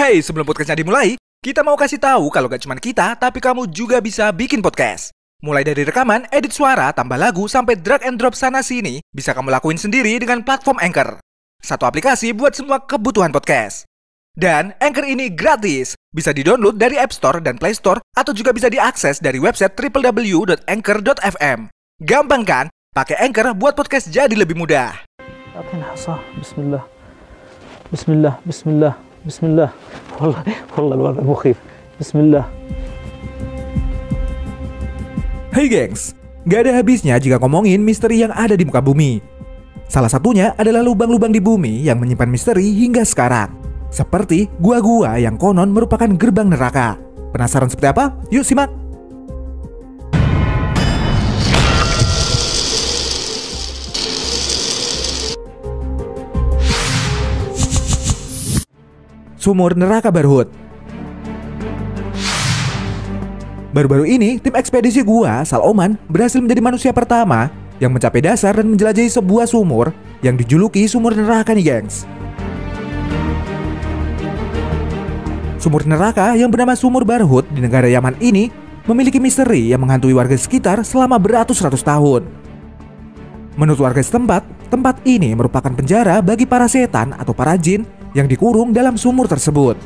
Hey, sebelum podcastnya dimulai, kita mau kasih tahu kalau gak cuma kita, tapi kamu juga bisa bikin podcast. Mulai dari rekaman, edit suara, tambah lagu, sampai drag and drop sana-sini, bisa kamu lakuin sendiri dengan platform Anchor. Satu aplikasi buat semua kebutuhan podcast. Dan Anchor ini gratis, bisa di download dari App Store dan Play Store, atau juga bisa diakses dari website www.anchor.fm. Gampang kan? Pakai Anchor buat podcast jadi lebih mudah. Bismillah, Bismillah, Bismillah. بسم الله بسم الله بسم الله والله والله الوضع مخيف بسم الله Hey gengs, gak ada habisnya jika ngomongin misteri yang ada di muka bumi. Salah satunya adalah lubang-lubang di bumi yang menyimpan misteri hingga sekarang. Seperti gua-gua yang konon merupakan gerbang neraka. Penasaran seperti apa? Yuk simak! Sumur Neraka Barhut Baru-baru ini, tim ekspedisi gua, Saloman, berhasil menjadi manusia pertama yang mencapai dasar dan menjelajahi sebuah sumur yang dijuluki sumur neraka nih, gengs. Sumur neraka yang bernama Sumur Barhut di negara Yaman ini memiliki misteri yang menghantui warga sekitar selama beratus-ratus tahun. Menurut warga setempat, tempat ini merupakan penjara bagi para setan atau para jin yang dikurung dalam sumur tersebut.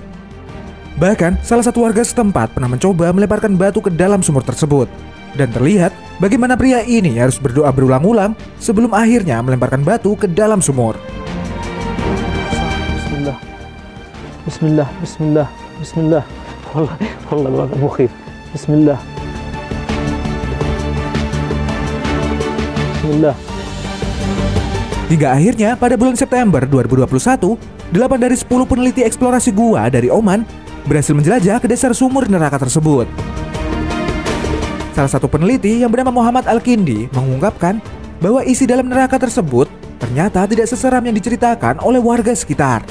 Bahkan, salah satu warga setempat pernah mencoba melemparkan batu ke dalam sumur tersebut. Dan terlihat bagaimana pria ini harus berdoa berulang-ulang sebelum akhirnya melemparkan batu ke dalam sumur. Bismillah, Bismillah, Bismillah, Bismillah. Wallah, wallah, wallah, mukhif. Bismillah. Bismillah. Hingga akhirnya pada bulan September 2021, 8 dari 10 peneliti eksplorasi gua dari Oman berhasil menjelajah ke dasar sumur neraka tersebut. Salah satu peneliti yang bernama Muhammad Al-Kindi mengungkapkan bahwa isi dalam neraka tersebut ternyata tidak seseram yang diceritakan oleh warga sekitar.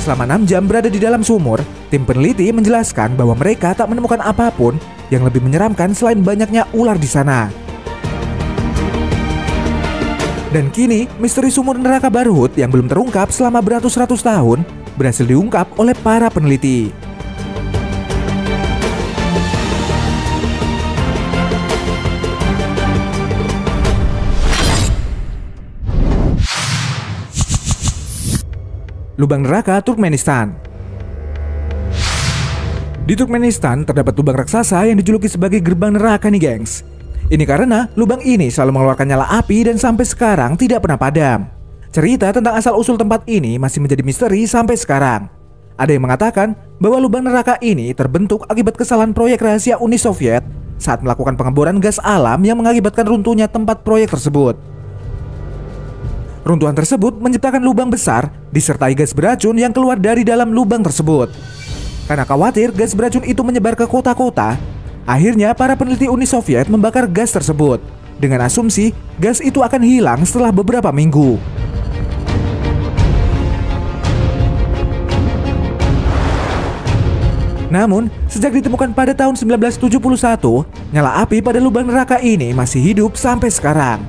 Selama 6 jam berada di dalam sumur, tim peneliti menjelaskan bahwa mereka tak menemukan apa pun yang lebih menyeramkan selain banyaknya ular di sana. Dan kini, misteri sumur neraka Barhut yang belum terungkap selama beratus-ratus tahun berhasil diungkap oleh para peneliti. Lubang neraka Turkmenistan Di Turkmenistan terdapat lubang raksasa yang dijuluki sebagai gerbang neraka nih gengs. Ini karena lubang ini selalu mengeluarkan nyala api dan sampai sekarang tidak pernah padam. Cerita tentang asal-usul tempat ini masih menjadi misteri sampai sekarang. Ada yang mengatakan bahwa lubang neraka ini terbentuk akibat kesalahan proyek rahasia Uni Soviet saat melakukan pengeboran gas alam yang mengakibatkan runtuhnya tempat proyek tersebut. Runtuhan tersebut menciptakan lubang besar disertai gas beracun yang keluar dari dalam lubang tersebut. Karena khawatir gas beracun itu menyebar ke kota-kota, akhirnya para peneliti Uni Soviet membakar gas tersebut dengan asumsi gas itu akan hilang setelah beberapa minggu. Namun, sejak ditemukan pada tahun 1971, nyala api pada lubang neraka ini masih hidup sampai sekarang.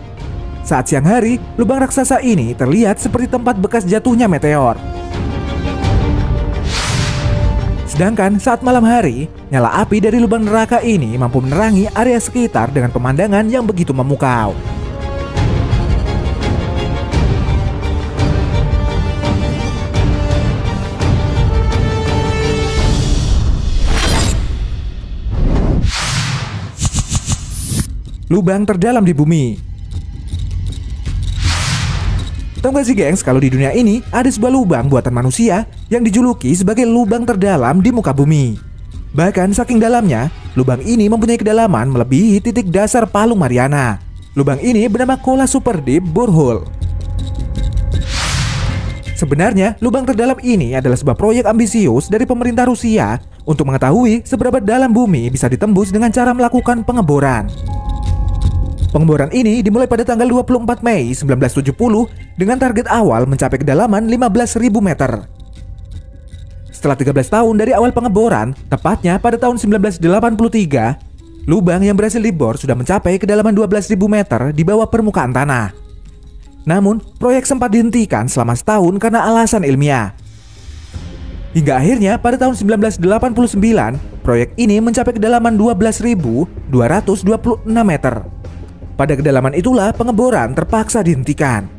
Saat siang hari, lubang raksasa ini terlihat seperti tempat bekas jatuhnya meteor. Sedangkan saat malam hari, nyala api dari lubang neraka ini mampu menerangi area sekitar dengan pemandangan yang begitu memukau. Lubang terdalam di bumi Tahu gak sih gengs kalau di dunia ini ada sebuah lubang buatan manusia yang dijuluki sebagai lubang terdalam di muka bumi. Bahkan saking dalamnya, lubang ini mempunyai kedalaman melebihi titik dasar Palung Mariana. Lubang ini bernama Kola Super Deep Borehole. Sebenarnya, lubang terdalam ini adalah sebuah proyek ambisius dari pemerintah Rusia untuk mengetahui seberapa dalam bumi bisa ditembus dengan cara melakukan pengeboran. Pengeboran ini dimulai pada tanggal 24 Mei 1970 dengan target awal mencapai kedalaman 15.000 meter. Setelah 13 tahun dari awal pengeboran, tepatnya pada tahun 1983, lubang yang berhasil dibor sudah mencapai kedalaman 12.000 meter di bawah permukaan tanah. Namun, proyek sempat dihentikan selama setahun karena alasan ilmiah. Hingga akhirnya pada tahun 1989, proyek ini mencapai kedalaman 12.226 meter. Pada kedalaman itulah pengeboran terpaksa dihentikan.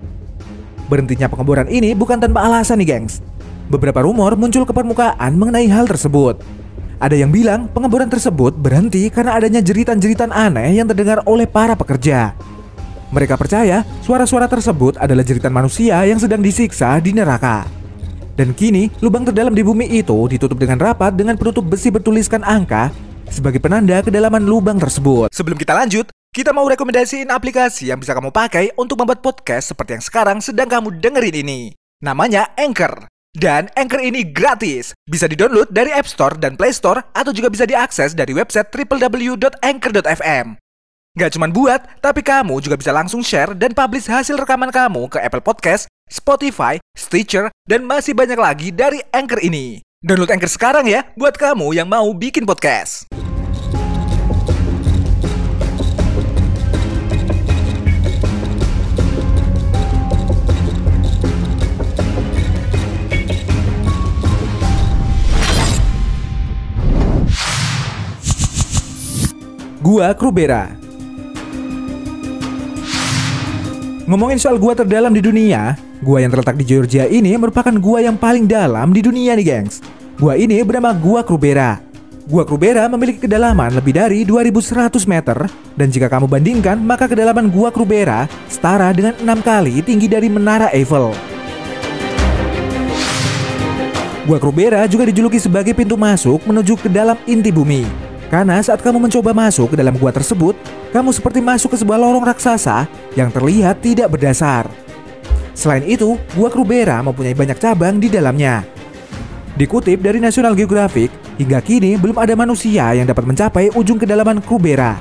Berhentinya pengeboran ini bukan tanpa alasan nih gengs. Beberapa rumor muncul ke permukaan mengenai hal tersebut. Ada yang bilang pengeboran tersebut berhenti karena adanya jeritan-jeritan aneh yang terdengar oleh para pekerja. Mereka percaya suara-suara tersebut adalah jeritan manusia yang sedang disiksa di neraka. Dan kini, lubang terdalam di bumi itu ditutup dengan rapat dengan penutup besi bertuliskan angka sebagai penanda kedalaman lubang tersebut. Sebelum kita lanjut, kita mau rekomendasiin aplikasi yang bisa kamu pakai untuk membuat podcast seperti yang sekarang sedang kamu dengerin ini. Namanya Anchor. Dan Anchor ini gratis. Bisa di-download dari App Store dan Play Store atau juga bisa diakses dari website www.anchor.fm. Gak cuma buat, tapi kamu juga bisa langsung share dan publish hasil rekaman kamu ke Apple Podcast, Spotify, Stitcher, dan masih banyak lagi dari Anchor ini. Download Anchor sekarang ya, buat kamu yang mau bikin podcast. Gua Krubera Ngomongin soal gua terdalam di dunia, Gua yang terletak di Georgia ini merupakan gua yang paling dalam di dunia nih gengs. Gua ini bernama Gua Krubera. Gua Krubera memiliki kedalaman lebih dari 2100 meter dan jika kamu bandingkan maka kedalaman Gua Krubera setara dengan enam kali tinggi dari Menara Eiffel. Gua Krubera juga dijuluki sebagai pintu masuk menuju ke dalam inti bumi. Karena saat kamu mencoba masuk ke dalam gua tersebut, kamu seperti masuk ke sebuah lorong raksasa yang terlihat tidak berdasar. Selain itu, Gua Krubera mempunyai banyak cabang di dalamnya. Dikutip dari National Geographic, hingga kini belum ada manusia yang dapat mencapai ujung kedalaman Krubera.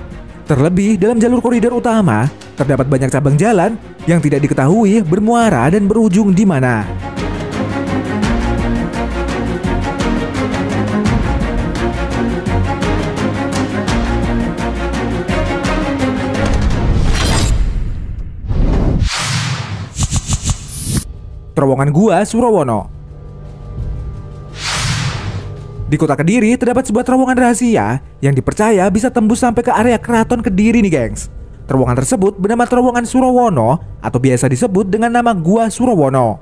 Terlebih dalam jalur koridor utama, terdapat banyak cabang jalan yang tidak diketahui bermuara dan berujung di mana. Terowongan gua Surawono. Di kota Kediri terdapat sebuah terowongan rahasia yang dipercaya bisa tembus sampai ke area keraton Kediri nih gengs. Terowongan tersebut bernama terowongan Surawono atau biasa disebut dengan nama Gua Surawono.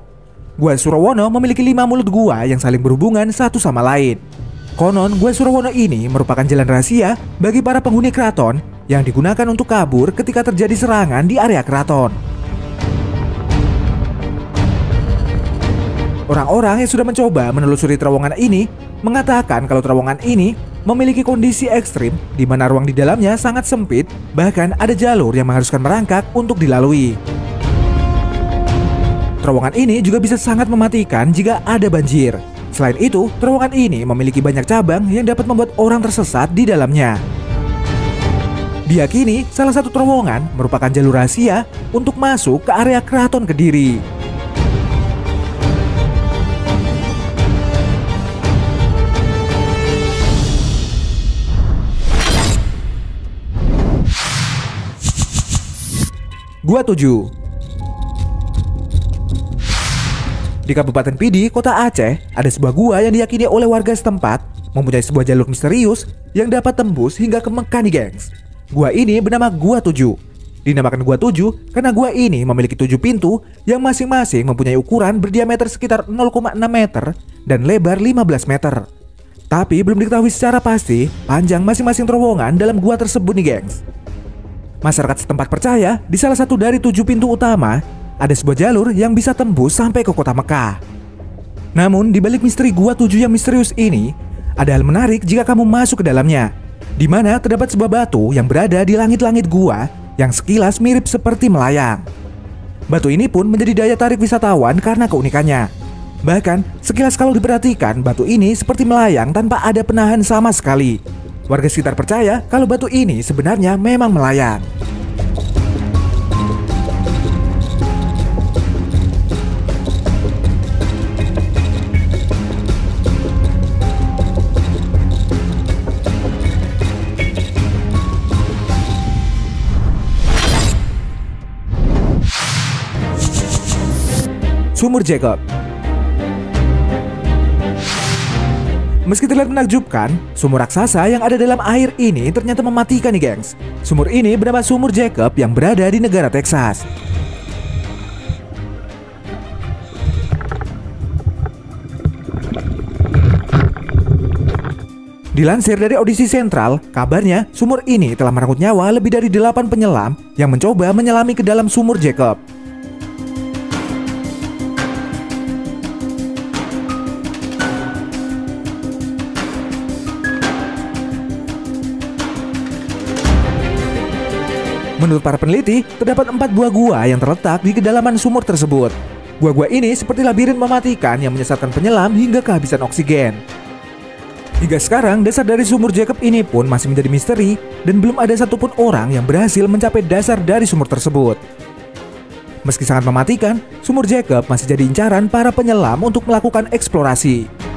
Gua Surawono memiliki lima mulut gua yang saling berhubungan satu sama lain. Konon Gua Surawono ini merupakan jalan rahasia bagi para penghuni keraton yang digunakan untuk kabur ketika terjadi serangan di area keraton. Orang-orang yang sudah mencoba menelusuri terowongan ini mengatakan kalau terowongan ini memiliki kondisi ekstrim di mana ruang di dalamnya sangat sempit, bahkan ada jalur yang mengharuskan merangkak untuk dilalui. Terowongan ini juga bisa sangat mematikan jika ada banjir. Selain itu, terowongan ini memiliki banyak cabang yang dapat membuat orang tersesat di dalamnya. Diakini, salah satu terowongan merupakan jalur rahasia untuk masuk ke area keraton Kediri. Gua 7 Di Kabupaten Pidi, Kota Aceh, ada sebuah gua yang diyakini oleh warga setempat mempunyai sebuah jalur misterius yang dapat tembus hingga ke Mekah nih gengs. Gua ini bernama Gua 7. Dinamakan Gua 7 karena gua ini memiliki 7 pintu yang masing-masing mempunyai ukuran berdiameter sekitar 0,6 meter dan lebar 15 meter. Tapi belum diketahui secara pasti panjang masing-masing terowongan dalam gua tersebut nih gengs. Masyarakat setempat percaya di salah satu dari tujuh pintu utama ada sebuah jalur yang bisa tembus sampai ke kota Mekah. Namun di balik misteri gua tujuh yang misterius ini, ada hal menarik jika kamu masuk ke dalamnya, di mana terdapat sebuah batu yang berada di langit-langit gua yang sekilas mirip seperti melayang. Batu ini pun menjadi daya tarik wisatawan karena keunikannya. Bahkan, sekilas kalau diperhatikan, batu ini seperti melayang tanpa ada penahan sama sekali. Warga sekitar percaya kalau batu ini sebenarnya memang melayang. sumur Jacob. Meski terlihat menakjubkan, sumur raksasa yang ada dalam air ini ternyata mematikan nih gengs. Sumur ini bernama sumur Jacob yang berada di negara Texas. Dilansir dari audisi sentral, kabarnya sumur ini telah merenggut nyawa lebih dari 8 penyelam yang mencoba menyelami ke dalam sumur Jacob. Menurut para peneliti, terdapat empat buah gua yang terletak di kedalaman sumur tersebut. Gua-gua ini seperti labirin mematikan yang menyesatkan penyelam hingga kehabisan oksigen. Hingga sekarang, dasar dari sumur Jacob ini pun masih menjadi misteri dan belum ada satupun orang yang berhasil mencapai dasar dari sumur tersebut. Meski sangat mematikan, sumur Jacob masih jadi incaran para penyelam untuk melakukan eksplorasi.